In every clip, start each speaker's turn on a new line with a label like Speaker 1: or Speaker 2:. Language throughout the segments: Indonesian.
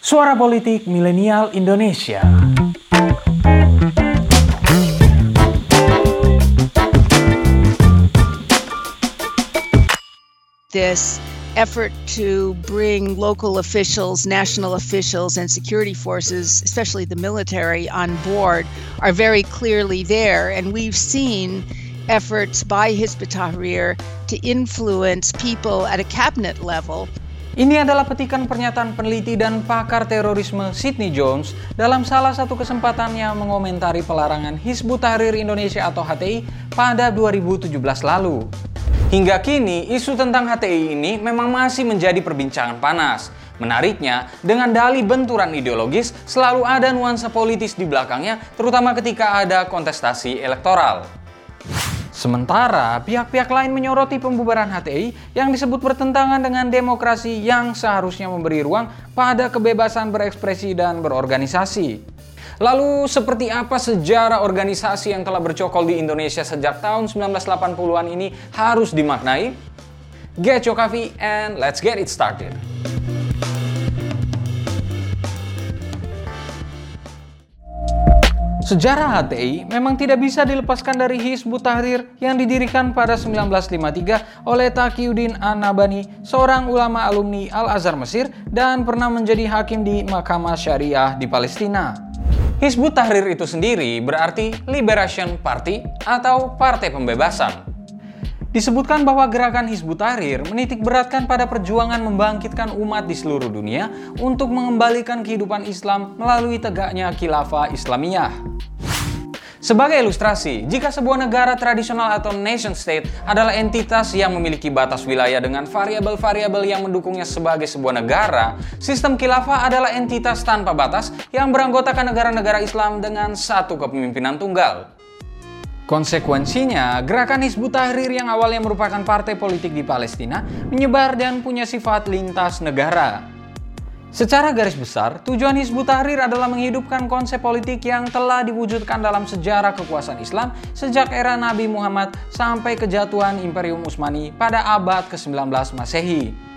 Speaker 1: Suara Politik Milenial Indonesia.
Speaker 2: This effort to bring local officials, national officials, and security forces, especially the military, on board are very clearly there. And we've seen efforts by Hizb ut-Tahrir to influence people at a cabinet level
Speaker 1: Ini adalah petikan pernyataan peneliti dan pakar terorisme Sidney Jones dalam salah satu kesempatannya mengomentari pelarangan Hizbut Tahrir Indonesia atau HTI pada 2017 lalu. Hingga kini, isu tentang HTI ini memang masih menjadi perbincangan panas. Menariknya, dengan dalih benturan ideologis, selalu ada nuansa politis di belakangnya, terutama ketika ada kontestasi elektoral. Sementara pihak-pihak lain menyoroti pembubaran HTI yang disebut bertentangan dengan demokrasi yang seharusnya memberi ruang pada kebebasan berekspresi dan berorganisasi. Lalu seperti apa sejarah organisasi yang telah bercokol di Indonesia sejak tahun 1980-an ini harus dimaknai? Get your coffee and let's get it started. Sejarah HTI memang tidak bisa dilepaskan dari Hizbut Tahrir yang didirikan pada 1953 oleh Taqiyuddin An-Nabani, seorang ulama alumni Al-Azhar Mesir dan pernah menjadi hakim di Mahkamah Syariah di Palestina. Hizbut Tahrir itu sendiri berarti Liberation Party atau Partai Pembebasan. Disebutkan bahwa gerakan Hizbut Tahrir menitik beratkan pada perjuangan membangkitkan umat di seluruh dunia untuk mengembalikan kehidupan Islam melalui tegaknya khilafah Islamiyah. Sebagai ilustrasi, jika sebuah negara tradisional atau nation state adalah entitas yang memiliki batas wilayah dengan variabel-variabel yang mendukungnya sebagai sebuah negara, sistem khilafah adalah entitas tanpa batas yang beranggotakan negara-negara Islam dengan satu kepemimpinan tunggal. Konsekuensinya, gerakan Hizbut Tahrir yang awalnya merupakan partai politik di Palestina menyebar dan punya sifat lintas negara. Secara garis besar, tujuan Hizbut Tahrir adalah menghidupkan konsep politik yang telah diwujudkan dalam sejarah kekuasaan Islam sejak era Nabi Muhammad sampai kejatuhan Imperium Utsmani pada abad ke-19 Masehi.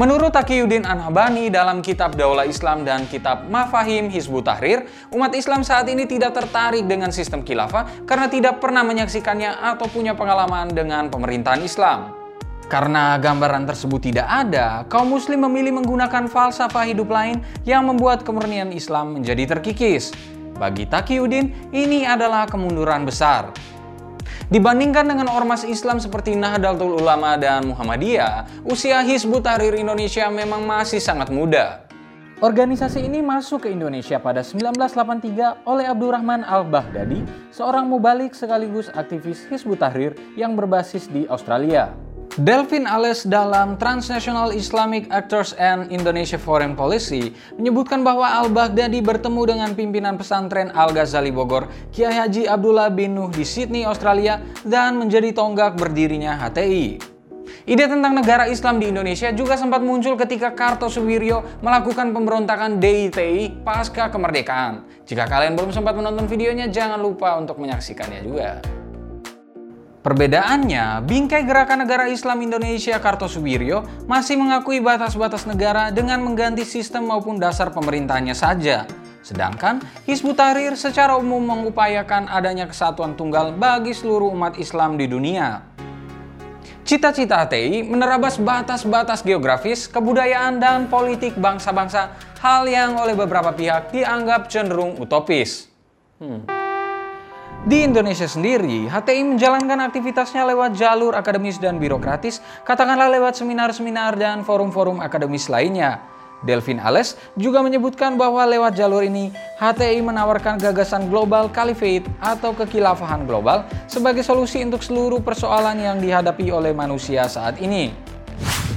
Speaker 1: Menurut Taqiyuddin An-Habani dalam kitab Daulah Islam dan kitab Mafahim Hizbut Tahrir, umat Islam saat ini tidak tertarik dengan sistem khilafah karena tidak pernah menyaksikannya atau punya pengalaman dengan pemerintahan Islam. Karena gambaran tersebut tidak ada, kaum muslim memilih menggunakan falsafah hidup lain yang membuat kemurnian Islam menjadi terkikis. Bagi Taqiyuddin, ini adalah kemunduran besar. Dibandingkan dengan ormas Islam seperti Nahdlatul Ulama dan Muhammadiyah, usia Hizbut Tahrir Indonesia memang masih sangat muda. Organisasi ini masuk ke Indonesia pada 1983 oleh Abdurrahman Al-Baghdadi, seorang mubalik sekaligus aktivis Hizbut Tahrir yang berbasis di Australia. Delvin Ales dalam Transnational Islamic Actors and Indonesia Foreign Policy menyebutkan bahwa Al-Baghdadi bertemu dengan pimpinan pesantren Al-Ghazali Bogor, Kiai Haji Abdullah bin Nuh di Sydney, Australia, dan menjadi tonggak berdirinya HTI. Ide tentang negara Islam di Indonesia juga sempat muncul ketika Kartosuwiryo melakukan pemberontakan DITI pasca kemerdekaan. Jika kalian belum sempat menonton videonya, jangan lupa untuk menyaksikannya juga. Perbedaannya, bingkai gerakan negara Islam Indonesia Kartosuwiryo masih mengakui batas-batas negara dengan mengganti sistem maupun dasar pemerintahnya saja. Sedangkan Hizbut Tahrir secara umum mengupayakan adanya kesatuan tunggal bagi seluruh umat Islam di dunia. Cita-cita HTI menerabas batas-batas geografis, kebudayaan, dan politik bangsa-bangsa, hal yang oleh beberapa pihak dianggap cenderung utopis. Hmm. Di Indonesia sendiri, HTI menjalankan aktivitasnya lewat jalur akademis dan birokratis, katakanlah lewat seminar-seminar dan forum-forum akademis lainnya. Delvin Ales juga menyebutkan bahwa lewat jalur ini, HTI menawarkan gagasan global caliphate atau kekilafahan global sebagai solusi untuk seluruh persoalan yang dihadapi oleh manusia saat ini.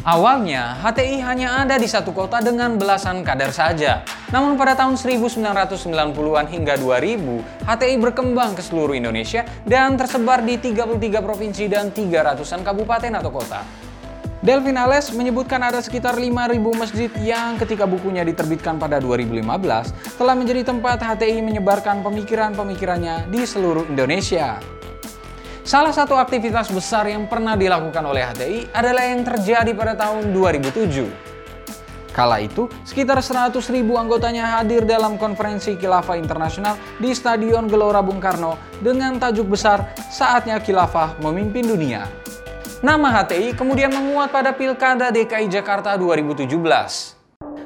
Speaker 1: Awalnya, HTI hanya ada di satu kota dengan belasan kader saja. Namun pada tahun 1990-an hingga 2000, HTI berkembang ke seluruh Indonesia dan tersebar di 33 provinsi dan 300-an kabupaten atau kota. Delvin Ales menyebutkan ada sekitar 5.000 masjid yang ketika bukunya diterbitkan pada 2015 telah menjadi tempat HTI menyebarkan pemikiran-pemikirannya di seluruh Indonesia. Salah satu aktivitas besar yang pernah dilakukan oleh HTI adalah yang terjadi pada tahun 2007. Kala itu, sekitar 100 ribu anggotanya hadir dalam konferensi Khilafah Internasional di Stadion Gelora Bung Karno dengan tajuk besar Saatnya Khilafah Memimpin Dunia. Nama HTI kemudian menguat pada Pilkada DKI Jakarta 2017.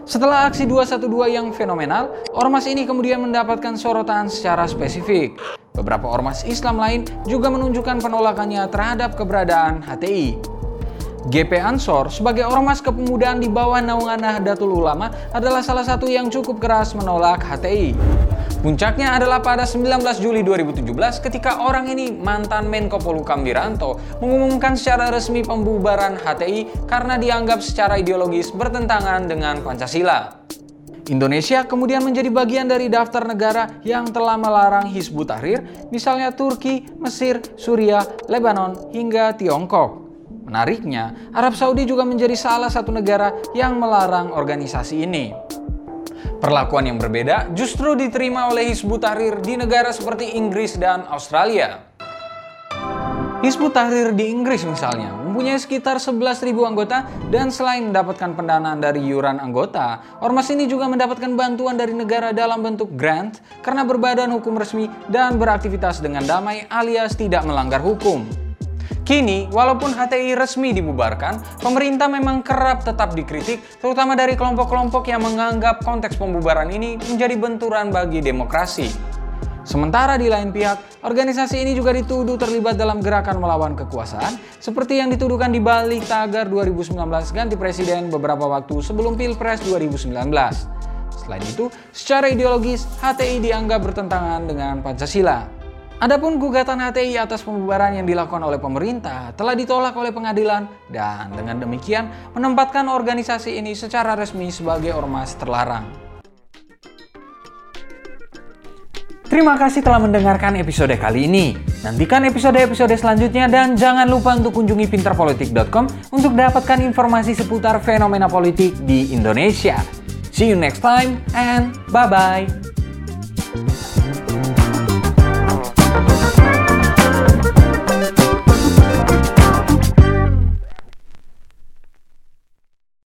Speaker 1: Setelah aksi 212 yang fenomenal, ormas ini kemudian mendapatkan sorotan secara spesifik. Beberapa ormas Islam lain juga menunjukkan penolakannya terhadap keberadaan HTI. GP Ansor sebagai ormas kepemudaan di bawah naungan Nahdlatul Ulama adalah salah satu yang cukup keras menolak HTI. Puncaknya adalah pada 19 Juli 2017 ketika orang ini mantan Menko Polhukam Wiranto mengumumkan secara resmi pembubaran HTI karena dianggap secara ideologis bertentangan dengan Pancasila. Indonesia kemudian menjadi bagian dari daftar negara yang telah melarang Hizbut Tahrir, misalnya Turki, Mesir, Suriah, Lebanon, hingga Tiongkok. Menariknya, Arab Saudi juga menjadi salah satu negara yang melarang organisasi ini. Perlakuan yang berbeda justru diterima oleh Hizbut Tahrir di negara seperti Inggris dan Australia. Hizbut Tahrir di Inggris misalnya mempunyai sekitar 11.000 anggota dan selain mendapatkan pendanaan dari yuran anggota, ormas ini juga mendapatkan bantuan dari negara dalam bentuk grant karena berbadan hukum resmi dan beraktivitas dengan damai alias tidak melanggar hukum. Kini, walaupun HTI resmi dibubarkan, pemerintah memang kerap tetap dikritik, terutama dari kelompok-kelompok yang menganggap konteks pembubaran ini menjadi benturan bagi demokrasi. Sementara di lain pihak, organisasi ini juga dituduh terlibat dalam gerakan melawan kekuasaan, seperti yang dituduhkan di balik tagar 2019 ganti presiden beberapa waktu sebelum Pilpres 2019. Selain itu, secara ideologis, HTI dianggap bertentangan dengan Pancasila. Adapun gugatan HTI atas pembubaran yang dilakukan oleh pemerintah telah ditolak oleh pengadilan dan dengan demikian menempatkan organisasi ini secara resmi sebagai ormas terlarang. Terima kasih telah mendengarkan episode kali ini. Nantikan episode-episode selanjutnya dan jangan lupa untuk kunjungi pinterpolitik.com untuk dapatkan informasi seputar fenomena politik di Indonesia. See you next time and bye-bye.